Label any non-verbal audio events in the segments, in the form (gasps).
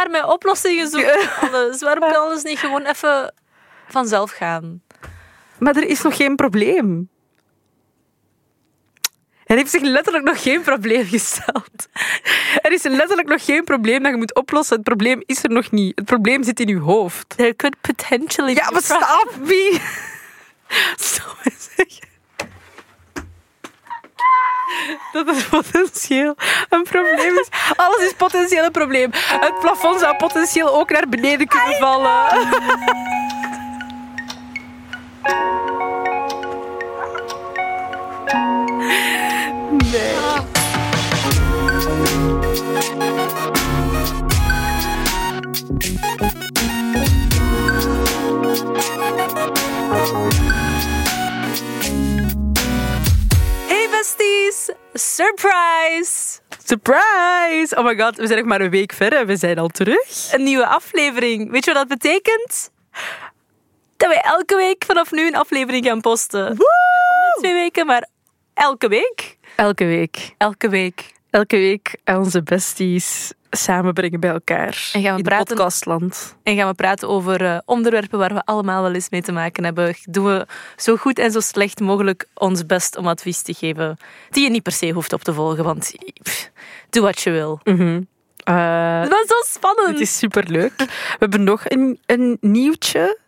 jaar met oplossingen zoeken. Alles. Waarom kan alles niet gewoon even vanzelf gaan? Maar er is nog geen probleem. Er heeft zich letterlijk nog geen probleem gesteld. Er is letterlijk nog geen probleem dat je moet oplossen. Het probleem is er nog niet. Het probleem zit in je hoofd. There could potentially Ja, maar stop, wie? Stop eens zeggen. (laughs) Dat het potentieel een probleem is. Alles is potentieel een probleem. Het plafond zou potentieel ook naar beneden kunnen vallen. Nee. Surprise! Surprise! Oh my god, we zijn nog maar een week verder en we zijn al terug. Een nieuwe aflevering. Weet je wat dat betekent? Dat wij elke week vanaf nu een aflevering gaan posten. Om de twee weken, maar elke week. Elke week. Elke week. Elke week onze besties samenbrengen bij elkaar. En gaan we in praten- podcastland. En gaan we praten over eh, onderwerpen waar we allemaal wel eens mee te maken hebben. Doen we zo goed en zo slecht mogelijk ons best om advies te geven. Die je niet per se hoeft op te volgen, want pff, doe wat je wil. Mhm. Eh, Het was zo spannend. het is superleuk. We hebben nog een, een nieuwtje.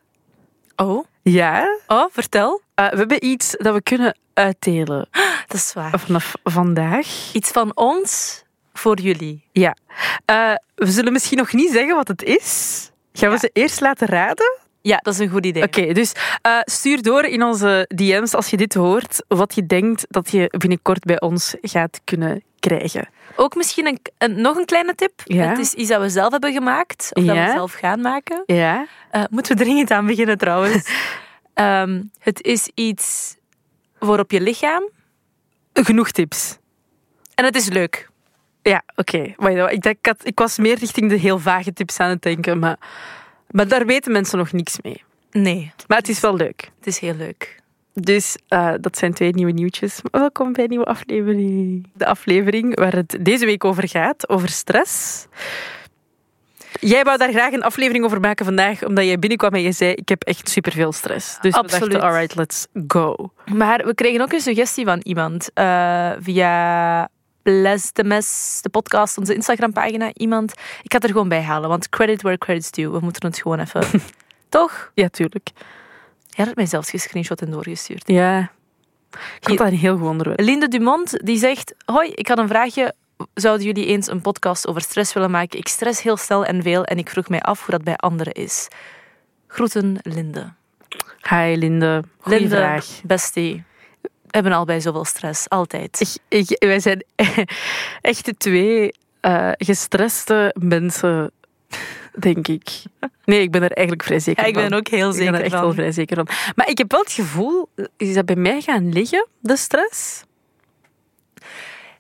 Oh, Ja. oh, vertel. Eh, we hebben iets dat we kunnen uitdelen (gasps) Dat is waar. vanaf vandaag. Iets van ons voor jullie. Ja. Eh, we zullen misschien nog niet zeggen wat het is. Gaan we Ja. ze eerst laten raden? Ja, dat is een goed idee. Oké, dus eh, stuur door in onze DM's als je dit hoort, wat je denkt dat je binnenkort bij ons gaat kunnen krijgen. Ook misschien een, een- nog een kleine tip. Ja. Het is iets dat we zelf hebben gemaakt. Of dat we zelf gaan maken. Ja? Eh, moeten we dringend aan beginnen trouwens. (laughs) Ehm, het is iets voor op je lichaam. Genoeg tips. En het is leuk. Ja, oké. Ik, ik was meer richting de heel vage tips aan het denken, maar, maar daar weten mensen nog niks mee. Nee, Maar het is wel leuk. het is heel leuk. Dus eh, dat zijn twee nieuwe nieuwtjes. Welkom bij een nieuwe aflevering. De aflevering waar het deze week over gaat, over stress. Jij wou daar graag een aflevering over maken vandaag, omdat jij binnenkwam en je zei, ik heb echt superveel stress. Dus Absoluut. we dachten, alright, let's go. Maar we kregen ook een suggestie van iemand eh, via Les de Mes, de podcast, onze Instagram-pagina. Iemand, ik ga het er gewoon bij halen, want credit where credit's due. We moeten het gewoon even. (laughs) Toch? Ja, tuurlijk. Jij had mij zelfs gescreenshot en doorgestuurd. Ja. Ik vond dat een heel goed onderwerp. Linde Dumont die zegt: Hoi, ik had een vraagje. Zouden jullie eens een podcast over stress willen maken? Ik stress heel snel en veel en ik vroeg mij af hoe dat bij anderen is. Groeten, Linde. Hi Linde, goeie Linde, vraag. bestie. Hebben al bij zoveel stress, altijd. Ik, ik, wij zijn (laughs) echt twee eh, gestreste mensen, denk ik. Nee, ik ben er eigenlijk vrij zeker Ja, ik van. ben er ook heel Ik ben zeker er echt van. wel vrij zeker van. Maar ik heb wel het gevoel, is dat bij mij gaan liggen, de stress?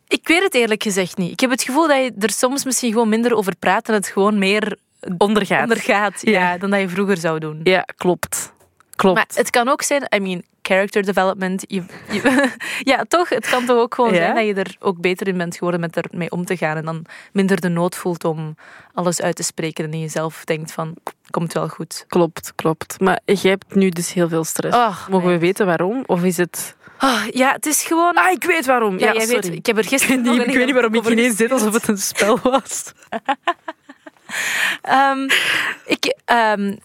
Ik weet het eerlijk gezegd niet. Ik heb het gevoel dat je er soms misschien gewoon minder over praat en het gewoon meer Ondergaat. ondergaat ja. Ja. dan dat je vroeger zou doen. Ja, klopt. Klopt. Maar het kan ook zijn, I mean, character development. Je, je- (laughs) ja, toch? Het kan toch ook gewoon Ja. zijn dat je er ook beter in bent geworden met ermee om te gaan. En dan minder de nood voelt om alles uit te spreken. En in jezelf denkt van, komt wel goed. Klopt, klopt. Maar jij hebt nu dus heel veel stress. Ach, Mogen we weten waarom? Of is het... Ah, ja, het is gewoon... Ah, ik weet waarom. Ja, sorry. weet, ik heb er gisteren ik weet niet, ik weet niet waarom ik ineens zit alsof het een spel was. (laughs) Ehm, ik, ehm,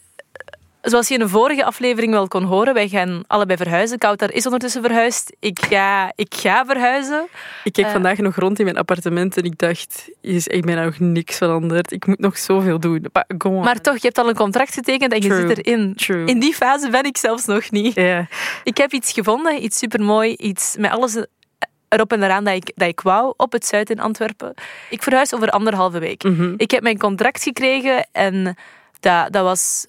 zoals je in de vorige aflevering wel kon horen, wij gaan allebei verhuizen. Kouter is ondertussen verhuisd. Ik ga, ik ga verhuizen. Ik keek Eh. vandaag nog rond in mijn appartement en ik dacht, is echt bijna nog niks veranderd. Ik moet nog zoveel doen. Maar, toch, je hebt al een contract getekend en je zit erin. True. In die fase ben ik zelfs nog niet. Ik heb iets gevonden, iets supermooi, iets met alles erop en eraan dat ik, dat ik wou, op het Zuid in Antwerpen. Ik verhuis over anderhalve week. Mhm. Ik heb mijn contract gekregen en dat, dat was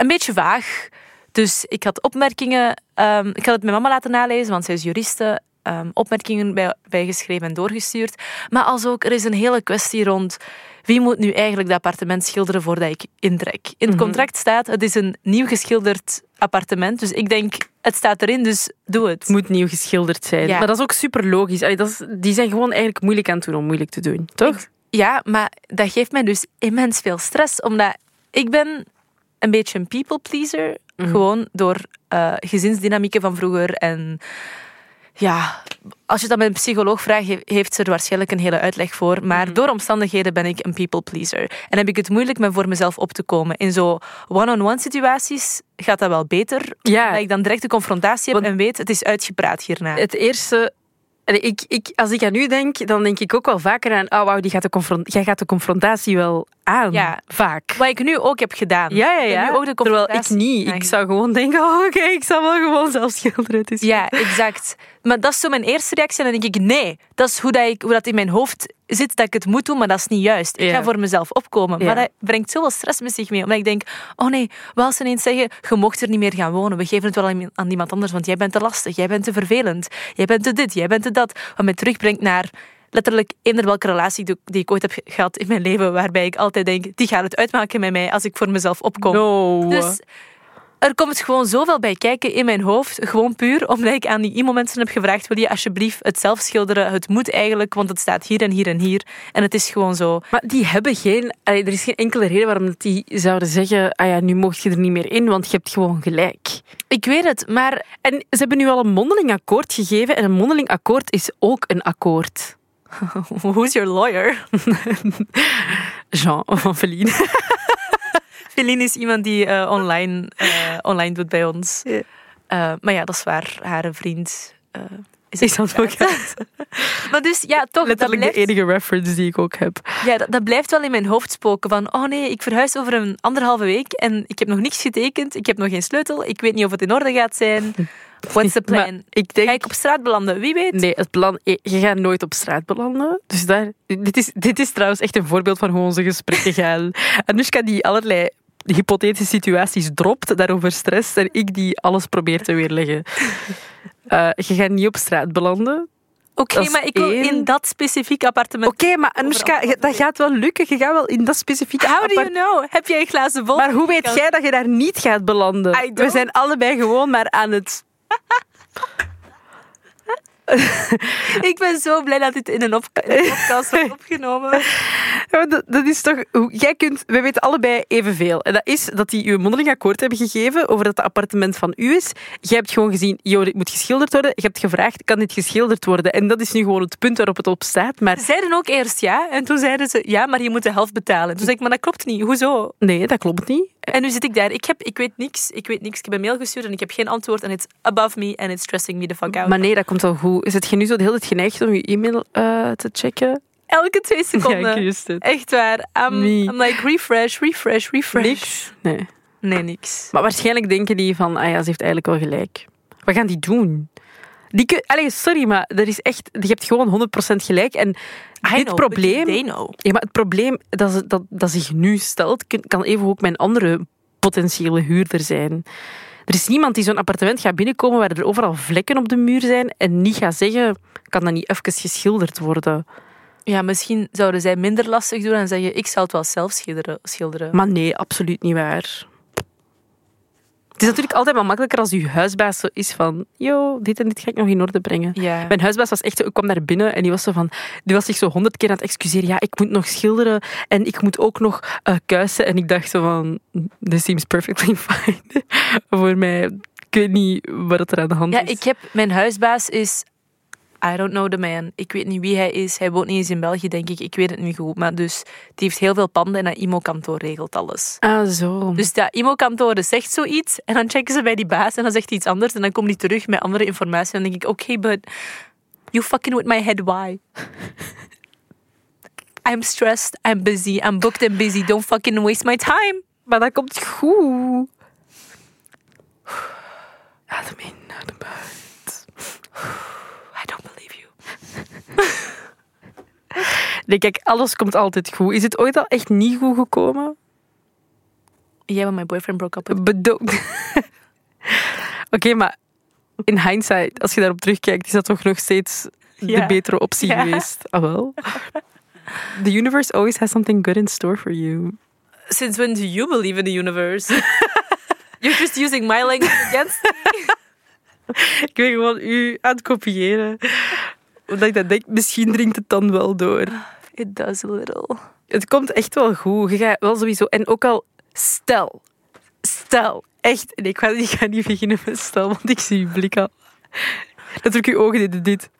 een beetje vaag. Dus ik had opmerkingen. ehm, ik had het mijn mama laten nalezen, want zij is juriste. ehm, opmerkingen bij, bijgeschreven en doorgestuurd. Maar als ook, er is een hele kwestie rond wie moet nu eigenlijk dat appartement schilderen voordat ik intrek. In het Mhm. contract staat, het is een nieuw geschilderd appartement. Dus ik denk, het staat erin, dus doe het. Het moet nieuw geschilderd zijn. Ja. Maar dat is ook super logisch. Allee, dat is, die zijn gewoon eigenlijk moeilijk aan het doen om moeilijk te doen, toch? Ja, maar dat geeft mij dus immens veel stress. Omdat ik ben een beetje een people pleaser. Gewoon door eh, gezinsdynamieken van vroeger. En ja, als je dat met een psycholoog vraagt, he- heeft ze er waarschijnlijk een hele uitleg voor. Maar door omstandigheden ben ik een people pleaser. En heb ik het moeilijk met voor mezelf op te komen. In zo one-on-one situaties gaat dat wel beter. Ja. Omdat ik dan direct de confrontatie heb Want- en weet, het is uitgepraat hierna. Het eerste... Ik, ik, als ik aan u denk, dan denk ik ook wel vaker aan... Oh, wauw, die gaat de confront, jij gaat de confrontatie wel aan. Ja. Vaak. Wat ik nu ook heb gedaan. Ja, ja, ja. nu ook de Terwijl ik niet. Ik aangegaan. zou gewoon denken, (laughs) oh, oké, ik zal wel gewoon zelf schilderen. Het is Ja, (laughs) exact. Maar dat is zo mijn eerste reactie. En dan denk ik, nee, dat is hoe dat, ik, hoe dat in mijn hoofd zit, dat ik het moet doen, maar dat is niet juist. Ik Ja. ga voor mezelf opkomen. Ja. Maar dat brengt zoveel stress met zich mee. Omdat ik denk, oh nee, wat als ze ineens zeggen, je mocht er niet meer gaan wonen. We geven het wel aan aan iemand anders, want jij bent te lastig, jij bent te vervelend, jij bent te dit, jij bent te dat. Wat mij terugbrengt naar letterlijk eender welke relatie die- ik ooit heb gehad in mijn leven, waarbij ik altijd denk, die gaat het uitmaken met mij als ik voor mezelf opkom. No. Dus er komt gewoon zoveel bij kijken in mijn hoofd. Gewoon puur omdat ik aan die emo-mensen heb gevraagd: wil je alsjeblieft het zelf schilderen? Het moet eigenlijk, want het staat hier en hier en hier. En het is gewoon zo. Maar die hebben geen... er is geen enkele reden waarom dat die zouden zeggen... Ah ja, nu mocht je er niet meer in, want je hebt gewoon gelijk. Ik weet het, maar En ze hebben nu al een mondeling akkoord gegeven. En een mondeling akkoord is ook een akkoord. (laughs) who's your lawyer? Jean van Feline. (laughs) Feline is iemand die eh, online, eh, online doet bij ons. Ja. Eh, maar ja, dat is waar. Haar vriend eh, is, advocaat. (laughs) Maar dus ja, toch. Dat Letterlijk blijft, de enige reference die ik ook heb. ja, dat, dat blijft wel in mijn hoofd spoken. Van, oh nee, ik verhuis over een anderhalve week en ik heb nog niks getekend. Ik heb nog geen sleutel. Ik weet niet of het in orde gaat zijn. What's the Maar plan? ik Ga denk... ik op straat belanden? Wie weet? Nee, het plan... Je gaat nooit op straat belanden. Dus daar... Dit is, dit is trouwens echt een voorbeeld van hoe onze gesprekken (laughs) gaan. Anushka die allerlei hypothetische situaties dropt, daarover stress, en ik die alles probeer te weerleggen. (laughs) Eh, je gaat niet op straat belanden. Oké, maar ik wil één. in dat specifieke appartement. Oké, maar Anushka, dat gaat wel lukken. Je gaat wel in dat specifieke How do you know? Heb jij een glazen bol? Maar hoe weet jij dat je daar niet gaat belanden? We zijn allebei gewoon maar aan het... (laughs) Ik ben zo blij dat dit in een, op in een podcast wordt (laughs) opgenomen. Ja, dat, dat is toch... hoe- Jij kunt... We weten allebei evenveel. En dat is dat die u een mondeling akkoord hebben gegeven over dat het appartement van u is. Jij hebt gewoon gezien, joh, dit moet geschilderd worden. Je hebt gevraagd, kan dit geschilderd worden? En dat is nu gewoon het punt waarop het op staat. Maar Ze zeiden ook eerst ja. En toen zeiden ze ja, maar je moet de helft betalen. Toen zei ik, maar dat klopt niet. Hoezo? nee, dat klopt niet. En nu zit ik daar. Ik, heb, ik weet niks. Ik weet niks. Ik heb een mail gestuurd en ik heb geen antwoord. En it's above me and it's stressing me the fuck out. Maar nee, dat komt wel goed. Is het je nu zo de hele tijd geneigd om je e-mail eh, te checken? Elke twee (laughs) seconden. Echt waar. I'm, Nee. I'm like refresh, refresh, refresh. Niks? Nee. Nee, niks. Maar waarschijnlijk denken die van, ah ja, ze heeft eigenlijk wel gelijk. Wat gaan die doen? Die kun- Allee, sorry, maar er is echt, je hebt gewoon 100% gelijk. En I dit know, probleem... but They know. Ja, maar het probleem dat, dat, dat zich nu stelt, kan even ook mijn andere potentiële huurder zijn. Er is niemand die zo'n appartement gaat binnenkomen waar er overal vlekken op de muur zijn en niet gaat zeggen, kan dat niet even geschilderd worden? Ja, misschien zouden zij minder lastig doen en zeggen, ik zal het wel zelf schilderen. schilderen. Maar nee, absoluut niet waar. Het is natuurlijk altijd wel makkelijker als uw huisbaas zo is van, yo, dit en dit ga ik nog in orde brengen. Ja. Mijn huisbaas was echt zo, ik kwam daar binnen en die was zo van, die was zich zo honderd keer aan het excuseren. Ja, ik moet nog schilderen en ik moet ook nog eh, kuisen. En ik dacht zo van, this seems perfectly (laughs) fine voor mij. Ik weet niet wat er aan de hand Ja, is. ik heb... Mijn huisbaas is... I don't know the man. Ik weet niet wie hij is. Hij woont niet eens in België, denk ik. Ik weet het niet goed. Maar dus, die heeft heel veel panden en dat IMO-kantoor regelt alles. Ah, zo. Dus dat IMO-kantoor zegt zoiets en dan checken ze bij die baas en dan zegt hij iets anders en dan komt hij terug met andere informatie en dan denk ik, oké, but you fucking with my head, why? (laughs) I'm stressed, I'm busy, I'm booked and busy, don't fucking waste my time. maar dat komt goed. Adem in, adem uit. I don't believe you. Nee, kijk, alles komt altijd goed. Is het ooit al echt niet goed gekomen? Yeah, when my boyfriend broke up with Bedankt. (laughs) Oké, maar in hindsight, als je daarop terugkijkt, is dat toch nog steeds de betere optie geweest? Ah, wel. The universe always has something good in store for you. Since when do you believe in the universe? (laughs) You're just using my language against me. (laughs) Ik ben gewoon u aan het kopiëren. Omdat ik dat denk, misschien dringt het dan wel door. It does a little. Het komt echt wel goed. Je gaat wel sowieso... En ook al... Stel. Stel. Echt. Nee, ik ga, niet beginnen met stel, want ik zie je blik al. Natuurlijk je ogen deden dit.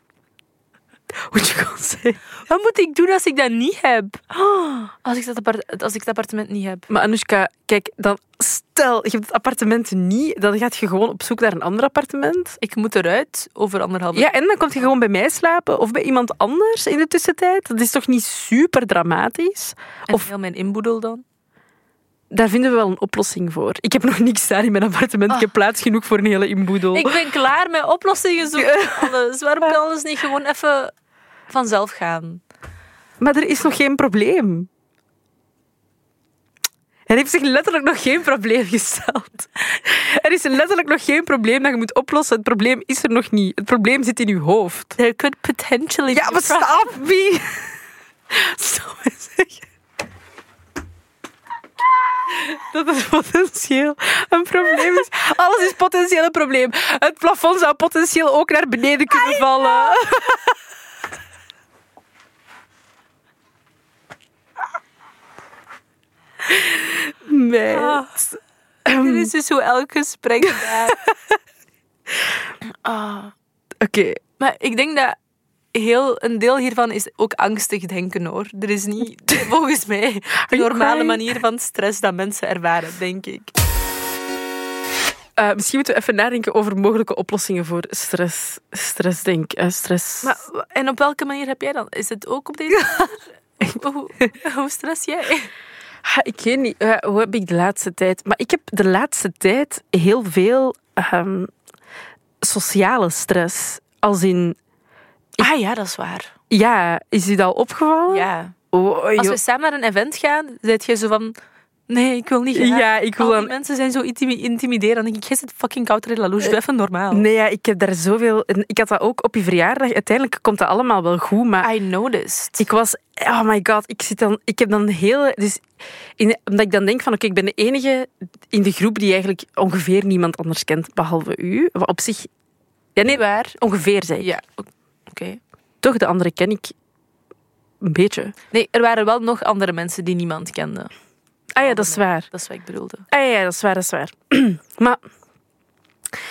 What you gonna say? Wat moet ik doen als ik dat niet heb? (gasps) Als, ik dat als ik het appartement niet heb. Maar Anoushka, kijk, dan stel je hebt het appartement niet, dan gaat je gewoon op zoek naar een ander appartement. Ik moet eruit over anderhalve Ja, en dan kom je gewoon bij mij slapen of bij iemand anders in de tussentijd. Dat is toch niet super dramatisch? En of- heel mijn inboedel dan. Daar vinden we wel een oplossing voor. Ik heb nog niks staan in mijn appartement. Ik heb plaats genoeg voor een hele inboedel. Ik ben klaar met oplossingen zoeken. Alles. Waarom kan alles niet gewoon even vanzelf gaan? Maar er is nog geen probleem. Er heeft zich letterlijk nog geen probleem gesteld. Er is letterlijk nog geen probleem dat je moet oplossen. Het probleem is er nog niet. Het probleem zit in je hoofd. There could potentially Ja, maar stop, wie? (laughs) Eens zeggen. (laughs) Dat het potentieel een probleem is. Alles is potentieel een probleem. Het plafond zou potentieel ook naar beneden kunnen vallen. (laughs) Meid. Dit is dus hoe elk gesprek gaat. (laughs) Ah. Oké. Maar ik denk dat heel, een deel hiervan is ook angstig denken hoor. Er is niet, (laughs) volgens mij, de normale manier van stress dat mensen ervaren, denk ik. Eh, misschien moeten we even nadenken over mogelijke oplossingen voor stress. Stress, denk eh, stress. Maar, en op welke manier heb jij dan? Is het ook op deze (laughs) manier? hoe, hoe stress jij? Ik weet niet, eh, hoe heb ik de laatste tijd... Maar ik heb de laatste tijd heel veel ehm, sociale stress. Als in... Ah ja, dat is waar. Ja, is u dat al opgevallen? Ja. Oh, Als we samen naar een event gaan, zit je zo van... Nee, ik wil niet gaan. Ja, ik wil dan... mensen zijn zo intimi- intimiderend. Dan denk ik, jij zit fucking koud in la louche. Doe even normaal. Nee, ja, ik heb daar zoveel... Ik had dat ook op je verjaardag. Uiteindelijk komt dat allemaal wel goed, maar... I noticed. Ik was, oh my god, ik zit dan, ik heb dan heel, dus in, omdat ik dan denk van, oké, ik ben de enige in de groep die eigenlijk ongeveer niemand anders kent behalve u. Wat op zich, ja nee, waar. ongeveer zeg ik. Ja, oké. Toch de andere ken ik een beetje. Nee, er waren wel nog andere mensen die niemand kende. Ah ja, dat is waar. Dat is wat ik bedoelde. Ah ja, ja, dat is waar, dat is waar. (clears throat) maar,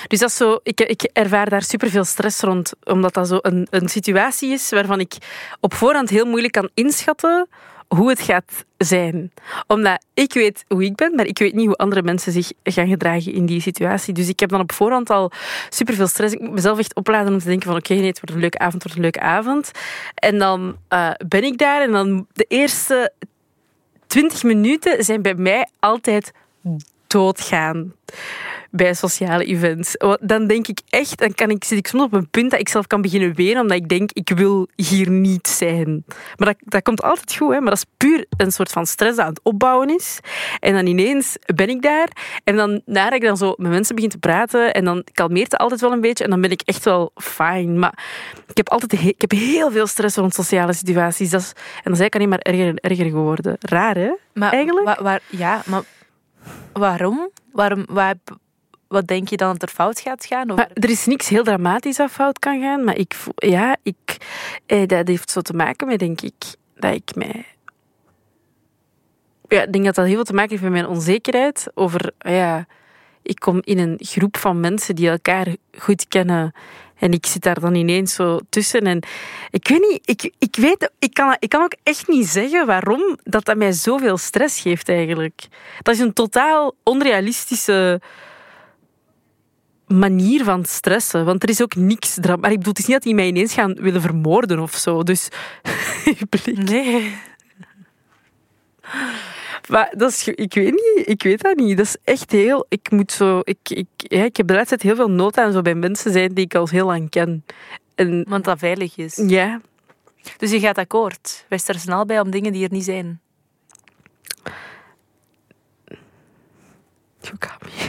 dus dat is zo, ik, ik ervaar daar superveel stress rond, omdat dat zo een, een situatie is waarvan ik op voorhand heel moeilijk kan inschatten hoe het gaat zijn. Omdat ik weet hoe ik ben, maar ik weet niet hoe andere mensen zich gaan gedragen in die situatie. Dus ik heb dan op voorhand al superveel stress. Ik moet mezelf echt opladen om te denken van oké, het wordt een leuke avond, het wordt een leuke avond. En dan eh, ben ik daar en dan de eerste 20 minuten zijn bij mij altijd doodgaan bij sociale events. Want Dan denk ik echt, dan kan ik, zit ik soms op een punt dat ik zelf kan beginnen wenen, omdat ik denk, ik wil hier niet zijn. Maar dat, dat komt altijd goed, hè? maar dat is puur een soort van stress dat aan het opbouwen is. En dan ineens ben ik daar, en dan nadat ik dan zo met mensen begin te praten, en dan kalmeert het altijd wel een beetje, en dan ben ik echt wel fijn. Maar ik heb altijd ik heb heel veel stress rond sociale situaties. Dat is, en dat is eigenlijk alleen maar erger en erger geworden. Raar, hè? Maar Eigenlijk? wa- waar, ja, maar waarom? waarom waar, wat denk je dan dat er fout gaat gaan? Maar er is niks heel dramatisch dat fout kan gaan, maar ik ja, ik, eh, dat heeft zo te maken met, denk ik, dat ik mij. Ja, ik denk dat dat heel veel te maken heeft met mijn onzekerheid over, ja, ik kom in een groep van mensen die elkaar goed kennen en ik zit daar dan ineens zo tussen en ik weet niet, ik, ik weet, ik kan, ik kan ook echt niet zeggen waarom dat, dat mij zoveel stress geeft eigenlijk. Dat is een totaal onrealistische manier van stressen. Want er is ook niks Maar ik bedoel, het is niet dat die mij ineens gaan willen vermoorden of zo. Dus (laughs) nee. Maar dat is, ik weet niet, ik weet dat niet. Dat is echt heel. Ik moet zo. Ik, ik, ja, ik heb de laatste tijd heel veel nood aan zo bij mensen zijn die ik al heel lang ken. En Want dat veilig is. ja, Dus je gaat akkoord. Wij staan er snel bij om dingen die er niet zijn. you got me.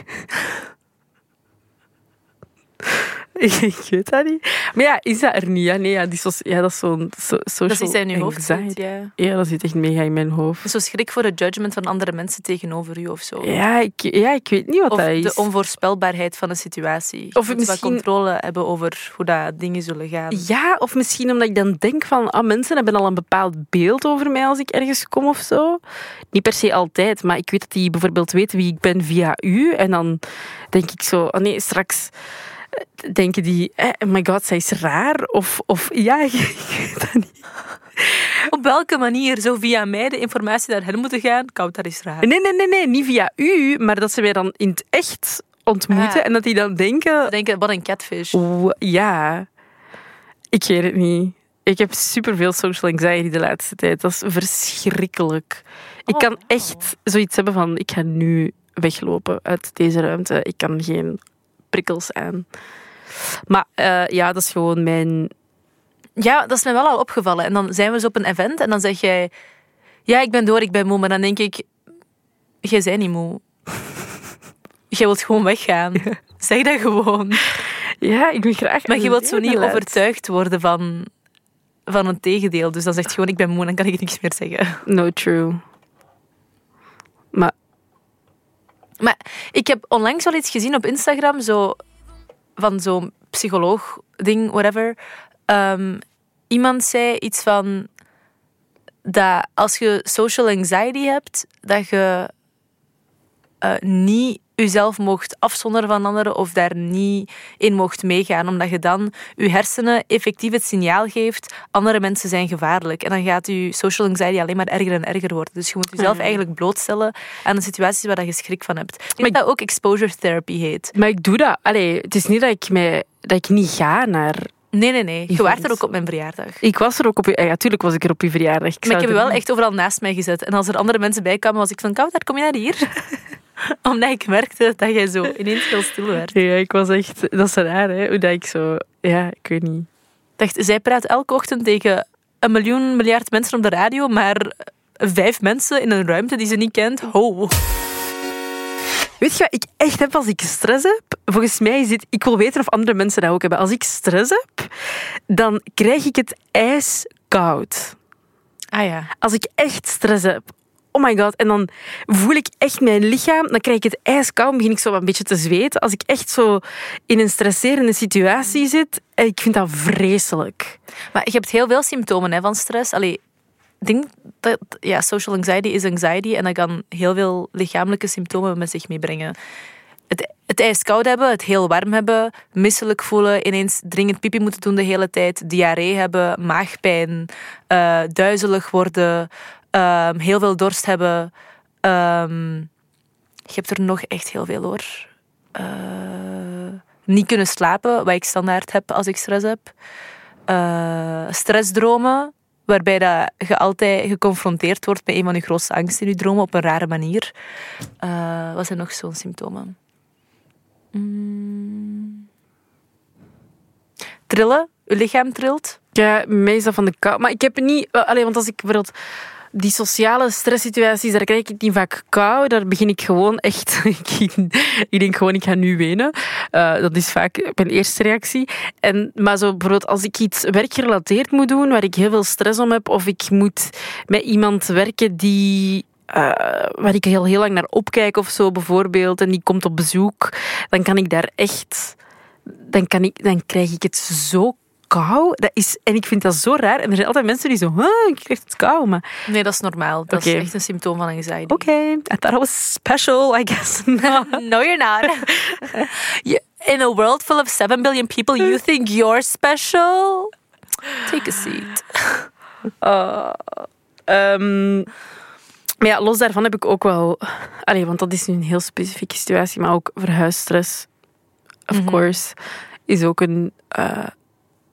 (laughs) ik weet dat niet. Maar ja, is dat er niet? Ja, nee, ja, die ja, dat is zo'n so, social Dat is in je hoofd. zit, Ja. Ja, dat zit echt mega in mijn hoofd. Zo schrik voor de judgment van andere mensen tegenover u of zo. Ja, ik, ja, ik weet niet wat Of dat is. de onvoorspelbaarheid van een situatie. Of Of misschien- controle hebben over hoe dat dingen zullen gaan. Ja, of misschien omdat ik dan denk van, ah, mensen hebben al een bepaald beeld over mij als ik ergens kom of zo. Niet per se altijd, maar ik weet dat die bijvoorbeeld weten wie ik ben via u. En dan denk ik zo, oh nee, straks denken die, eh, oh my god, zij is raar. Of, of ja, (laughs) ik weet dat niet. Op welke manier zo via mij de informatie naar hen moeten gaan? Koud, dat is raar. Nee, nee, nee, nee, niet via u, maar dat ze mij dan in het echt ontmoeten Ah. en dat die dan denken, Ik denk, wat een catfish. Oeh, ja, ik weet het niet. Ik heb superveel social anxiety de laatste tijd. Dat is verschrikkelijk. Ik kan Oh. echt zoiets hebben van, ik ga nu weglopen uit deze ruimte. Ik kan geen prikkels aan. Maar eh, ja, dat is gewoon mijn... Ja, dat is me wel al opgevallen. En dan zijn we zo op een event en dan zeg jij... Ja, ik ben door, ik ben moe. Maar dan denk ik... Jij bent niet moe. (laughs) Jij wilt gewoon weggaan. Zeg dat gewoon. Ja, ik ben graag... Maar je wilt zo niet Luid. overtuigd worden van, van een tegendeel. Dus dan zegt je gewoon, ik ben moe, dan kan ik niks meer zeggen. No, true. Maar Maar ik heb onlangs wel iets gezien op Instagram, zo, van zo'n psycholoog-ding, whatever. Ehm, iemand zei iets van dat als je social anxiety hebt, dat je eh, niet jezelf mocht afzonderen van anderen of daar niet in mocht meegaan, omdat je dan je hersenen effectief het signaal geeft andere mensen zijn gevaarlijk. En dan gaat je social anxiety alleen maar erger en erger worden. Dus je moet jezelf ja. eigenlijk blootstellen aan de situaties waar je schrik van hebt. Ik Maar dat ook exposure therapy heet. Maar ik doe dat. Allee, het is niet dat ik, dat ik niet ga naar... Nee, nee, nee. Je waart er ook op mijn verjaardag. Ik was er ook op je... Ja, tuurlijk was ik er op je verjaardag. Maar ik heb je wel echt overal naast mij gezet. En als er andere mensen bij kwamen, was ik van, Koud, kom je naar hier? (laughs) (laughs) Omdat ik merkte dat jij zo ineens heel stil werd. Ja, ik was echt... Dat is raar, hè? Hoe dat ik zo... Ja, ik weet niet. dacht, zij praat elke ochtend tegen een miljoen, miljard mensen op de radio, maar vijf mensen in een ruimte die ze niet kent. Ho. Weet je wat ik echt heb als ik stress heb? Volgens mij is dit... Ik wil weten of andere mensen dat ook hebben. Als ik stress heb, dan krijg ik het ijskoud. Ah ja. Als ik echt stress heb... Oh my god. En dan voel ik echt mijn lichaam. Dan krijg ik het ijskoud. begin ik zo een beetje te zweten. Als ik echt zo in een stresserende situatie zit. En ik vind dat vreselijk. Maar je hebt heel veel symptomen hè, van stress. Allee, denk dat ja, social anxiety is anxiety en dat kan heel veel lichamelijke symptomen met zich meebrengen. Het, het ijskoud hebben, het heel warm hebben, misselijk voelen, ineens dringend pipi moeten doen de hele tijd, diarree hebben, maagpijn, eh, duizelig worden, ehm, heel veel dorst hebben. Ehm, je hebt er nog echt heel veel hoor. Eh, niet kunnen slapen, wat ik standaard heb als ik stress heb. Eh, stressdromen, waarbij dat je altijd geconfronteerd wordt met een van je grootste angsten in je dromen op een rare manier. Eh, wat zijn nog zo'n symptomen? Mm. Trillen, je lichaam trilt. Ja, dat van de kou. Maar ik heb niet... wel, Allee, want als ik bijvoorbeeld... Die sociale stresssituaties, daar krijg ik niet vaak kou. Daar begin ik gewoon echt... (laughs) ik, denk gewoon, ik ga nu wenen. Eh, dat is vaak mijn eerste reactie. En, maar zo bijvoorbeeld als ik iets werkgerelateerd moet doen, waar ik heel veel stress om heb, of ik moet met iemand werken die... eh, waar ik heel, heel lang naar opkijk of zo, bijvoorbeeld, en die komt op bezoek, dan kan ik daar echt... Dan, kan ik, dan krijg ik het zo kou. Dat is, en ik vind dat zo raar. En er zijn altijd mensen die zo, huh, ik krijg het kou. Maar Nee, dat is normaal. Dat is echt een symptoom van anxiety. oké, I thought I was special, I guess. (laughs) No. no, you're not. (laughs) You- In a world full of 7 billion people, you think you're special? Take a seat. Uh, ehm, maar ja, los daarvan heb ik ook wel... Allee, want dat is nu een heel specifieke situatie, maar ook verhuisstress, of Mhm. course, is ook een, eh,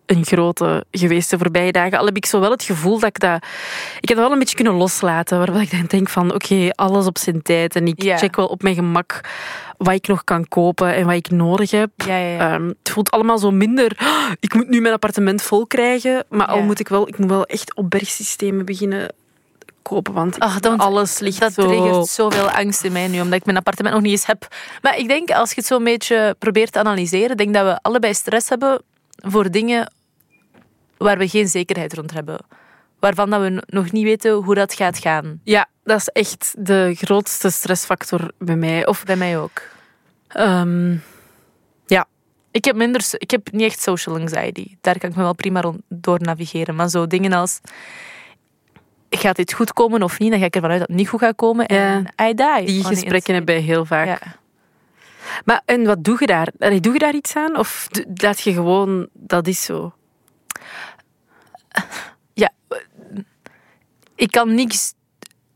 een grote geweest de voorbije dagen. Al heb ik zo wel het gevoel dat ik dat... Ik heb dat wel een beetje kunnen loslaten, waarbij ik dan denk van, oké, alles op zijn tijd. En ik Ja. check wel op mijn gemak wat ik nog kan kopen en wat ik nodig heb. Ja, ja, ja. Ehm, het voelt allemaal zo minder. "Oh, ik moet nu mijn appartement vol krijgen. Maar al moet ik wel, ik moet wel echt op bergsystemen beginnen kopen, want Ach, alles ligt Dat zo... triggert zoveel angst in mij nu, omdat ik mijn appartement nog niet eens heb. Maar ik denk, als je het zo'n beetje probeert te analyseren, denk dat we allebei stress hebben voor dingen waar we geen zekerheid rond hebben. Waarvan dat we nog niet weten hoe dat gaat gaan. Ja, dat is echt de grootste stressfactor bij mij. Of, Bij mij ook. ehm, Ik heb, minder, ik heb niet echt social anxiety. Daar kan ik me wel prima door navigeren. Maar zo dingen als... Gaat dit goed komen of niet? Dan ga ik ervan uit dat het niet goed gaat komen. En I die. die gesprekken heb inside. je heel vaak. Ja. Maar en wat doe je daar? Doe je daar iets aan? Of laat je gewoon, dat is zo? (laughs) ja, ik kan niks.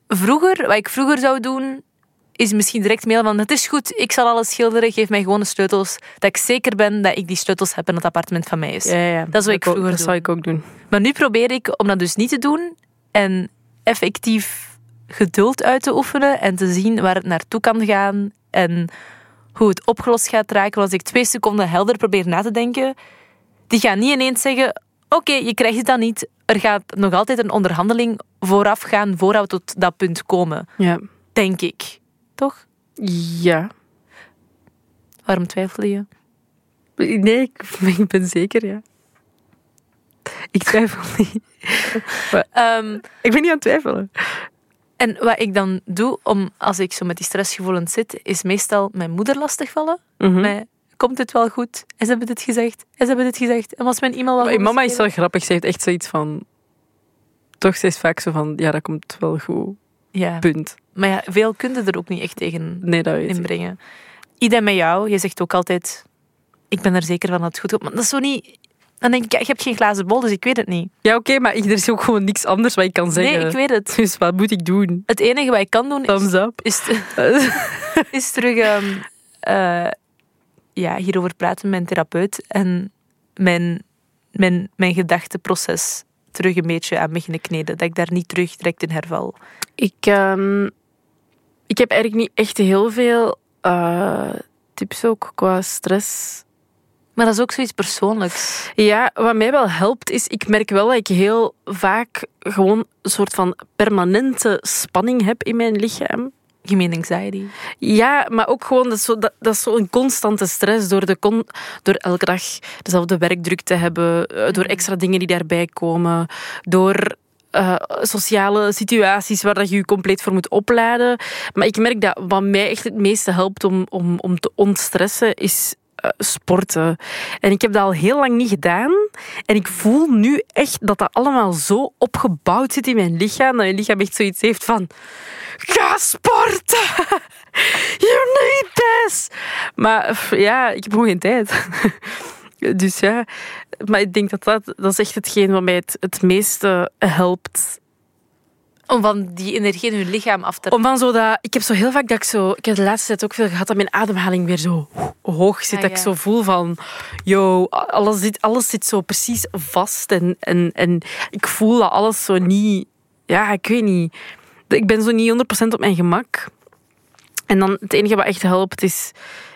Vroeger, wat ik vroeger zou doen, is misschien direct mailen van het is goed, ik zal alles schilderen, geef mij gewoon de sleutels, dat ik zeker ben dat ik die sleutels heb en dat het appartement van mij is. Ja, ja. Dat zou ik ook- vroeger Dat zou ik ook doen. Maar nu probeer ik om dat dus niet te doen en effectief geduld uit te oefenen en te zien waar het naartoe kan gaan en hoe het opgelost gaat raken. Want als ik twee seconden helder probeer na te denken, die gaan niet ineens zeggen: Oké, je krijgt het dan niet. Er gaat nog altijd een onderhandeling vooraf gaan voordat we tot dat punt komen, Ja. denk ik. Toch? Ja. Waarom twijfel je? Nee, ik, ik ben zeker, ja. Ik twijfel niet. Ehm, Ik ben niet aan het twijfelen. En wat ik dan doe, om, als ik zo met die stressgevoelens zit, is meestal mijn moeder lastigvallen. Mhm. Met, komt het wel goed? En ze hebben dit gezegd. En ze hebben dit gezegd. En was mijn e-mail wel mama is wel grappig. Ze heeft echt zoiets van... Toch, ze is vaak zo van... Ja, dat komt wel goed. Ja, Punt. maar ja, veel kun je er ook niet echt tegen Nee, dat inbrengen. Idem met jou. Je zegt ook altijd, ik ben er zeker van dat het goed komt. Maar dat is zo niet... Dan denk ik, ja, je hebt geen glazen bol, dus ik weet het niet. Ja, oké, maar er is ook gewoon niks anders wat ik kan zeggen. Nee, ik weet het. Dus wat moet ik doen? Het enige wat ik kan doen is, Thumbs up. is (laughs) terug ehm, eh, ja, hierover praten met mijn therapeut en mijn, mijn, mijn gedachteproces terug een beetje aan beginnen kneden. Dat ik daar niet terug direct in herval. Ik, ehm, ik heb eigenlijk niet echt heel veel eh, tips ook qua stress. Maar dat is ook zoiets persoonlijks. Ja, wat mij wel helpt is, ik merk wel dat ik heel vaak gewoon een soort van permanente spanning heb in mijn lichaam. Mean anxiety? Ja, maar ook gewoon, dat is, zo, dat, dat is zo'n constante stress door, de con, door elke dag dezelfde werkdruk te hebben, eh, door extra dingen die daarbij komen, door eh, sociale situaties waar dat je je compleet voor moet opladen. Maar ik merk dat wat mij echt het meeste helpt om, om, om te ontstressen, is sporten. En ik heb dat al heel lang niet gedaan. En ik voel nu echt dat dat allemaal zo opgebouwd zit in mijn lichaam, dat mijn lichaam echt zoiets heeft van... Ga sporten! (laughs) You need this! Maar ja, ik heb gewoon geen tijd. (laughs) Dus ja, maar ik denk dat dat, dat is echt hetgeen wat mij het, het meeste helpt. Om van die energie in je lichaam af te Om van zo dat, ik heb zo heel vaak dat ik zo, ik heb de laatste tijd ook veel gehad dat mijn ademhaling weer zo hoog zit. Ah, dat ik zo voel van, yo, alles zit, alles zit zo precies vast. En, en, en ik voel dat alles zo niet, ja, ik weet niet. Ik ben zo niet 100% op mijn gemak. En dan het enige wat echt helpt is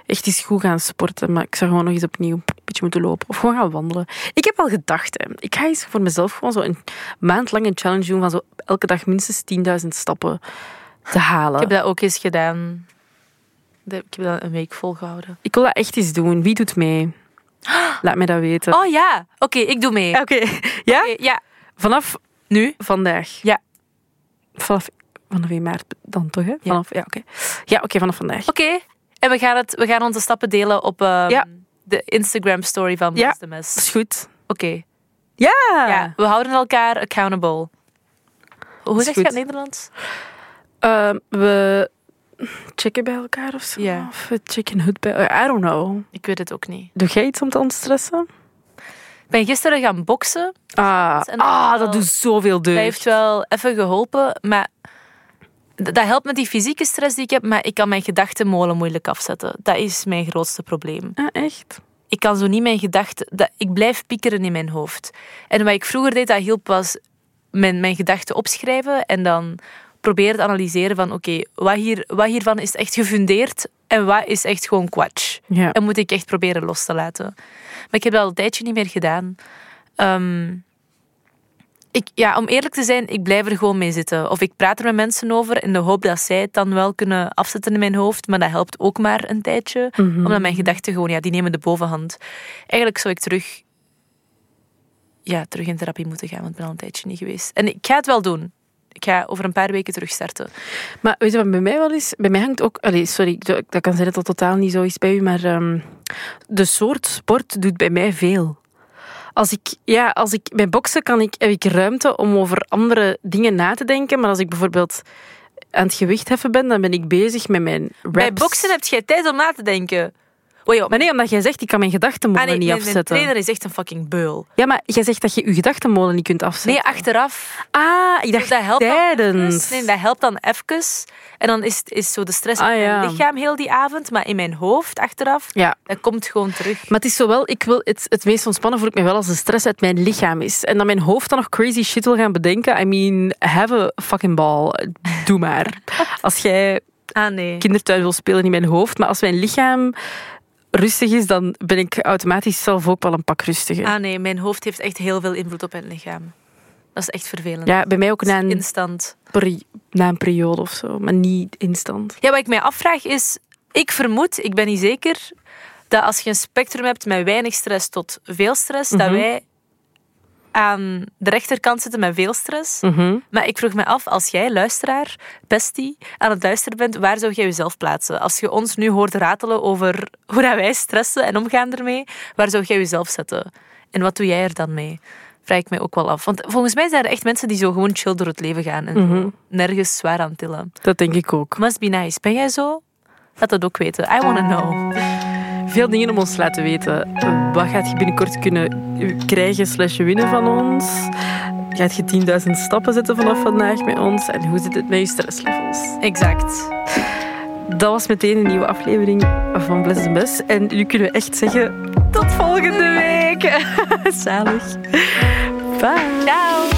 echt eens goed gaan sporten. Maar ik zou gewoon nog eens opnieuw moeten lopen. Of gewoon gaan wandelen. Ik heb al gedacht, hè, ik ga eens voor mezelf gewoon zo een maand lang een challenge doen van zo elke dag minstens 10.000 stappen te halen. Ik heb dat ook eens gedaan. Ik heb dat een week volgehouden. Ik wil dat echt eens doen. Wie doet mee? Laat mij dat weten. Oh ja, oké, ik doe mee. Oké. Ja? Ja. Vanaf Nu? vandaag. Ja. Vanaf, vanaf 1 maart dan toch, hè? Vanaf, ja, oké. Ja, oké, vanaf vandaag. Oké. En we gaan, het, we gaan onze stappen delen op ehm, Ja. De Instagram story van Ja. Mes de Dat Mes. is goed. Oké. Ja! Ja, we houden elkaar accountable. Hoe zeg je het Nederlands? Ehm, we checken bij elkaar of zo. Of we checken het bij... I don't know. Ik weet het ook niet. Doe jij iets om te ontstressen? Ik ben gisteren gaan boksen. Ah, En ah dat doet zoveel Dat deugd. heeft wel even geholpen, maar dat helpt met die fysieke stress die ik heb, maar ik kan mijn gedachtenmolen moeilijk afzetten. Dat is mijn grootste probleem. Ah, echt? Ik kan zo niet mijn gedachten... dat- Ik blijf piekeren in mijn hoofd. En wat ik vroeger deed, dat hielp, was mijn, mijn gedachten opschrijven en dan proberen te analyseren van oké, wat, hier, wat hiervan is echt gefundeerd en wat is echt gewoon kwatsch. Ja. En moet ik echt proberen los te laten. Maar ik heb dat al een tijdje niet meer gedaan. Ehm, ik, ja, om eerlijk te zijn, ik blijf er gewoon mee zitten. Of ik praat er met mensen over in de hoop dat zij het dan wel kunnen afzetten in mijn hoofd. Maar dat helpt ook maar een tijdje. Omdat mijn gedachten gewoon, ja, die nemen de bovenhand. Eigenlijk zou ik terug, ja, terug in therapie moeten gaan, want ik ben al een tijdje niet geweest. En ik ga het wel doen. Ik ga over een paar weken terug starten. Maar weet je wat bij mij wel is? Bij mij hangt ook... Allee, sorry, dat dat kan zijn dat dat totaal niet zo is bij u, maar ehm, de soort sport doet bij mij veel. Als ik, ja, als ik bij boksen kan ik, heb ik ruimte om over andere dingen na te denken, maar als ik bijvoorbeeld aan het gewicht heffen ben, dan ben ik bezig met mijn reps. Bij boksen heb jij tijd om na te denken. Oei. Maar nee, omdat jij zegt, ik kan mijn gedachtenmolen Ah, nee, niet mijn, mijn afzetten. trainer is echt een fucking beul. Ja, maar jij zegt dat je je gedachtenmolen niet kunt afzetten. Nee, achteraf. Ah, ik dacht dat helpt dan tijdens. even. Nee, dat helpt dan even. En dan is, is zo de stress Ah, in mijn ja. lichaam heel die avond. Maar in mijn hoofd, achteraf, Ja, dat komt gewoon terug. maar het is zowel, ik wil het, het meest ontspannen voel ik me wel als de stress uit mijn lichaam is. En dat mijn hoofd dan nog crazy shit wil gaan bedenken. I mean, have a fucking ball. Doe maar. (laughs) Als jij Ah, nee. kindertuin wil spelen in mijn hoofd, maar als mijn lichaam rustig is, dan ben ik automatisch zelf ook wel een pak rustiger. Ah, nee. Mijn hoofd heeft echt heel veel invloed op mijn lichaam. Dat is echt vervelend. Ja, bij mij ook na een, Instant. peri- na een periode of zo, maar niet instant. Ja, wat ik mij afvraag is... Ik vermoed, ik ben niet zeker, dat als je een spectrum hebt met weinig stress tot veel stress, dat Mhm. wij aan de rechterkant zitten met veel stress. Mhm. Maar ik vroeg me af, als jij, luisteraar, bestie, aan het luisteren bent, waar zou jij jezelf plaatsen? Als je ons nu hoort ratelen over hoe dat wij stressen en omgaan ermee, waar zou jij jezelf zetten? En wat doe jij er dan mee? Vraag ik mij ook wel af. Want volgens mij zijn er echt mensen die zo gewoon chill door het leven gaan en Mhm. nergens zwaar aan tillen. Dat denk ik ook. Must be nice. Ben jij zo? Laat dat ook weten. I want to know. Veel dingen om ons te laten weten. Wat gaat je binnenkort kunnen krijgen slash winnen van ons? Gaat je 10.000 stappen zetten vanaf vandaag met ons? En hoe zit het met je stresslevels? Exact. Dat was meteen een nieuwe aflevering van Bless the Best. En nu kunnen we echt zeggen... Tot volgende week! (laughs) Zalig. Bye! Ciao.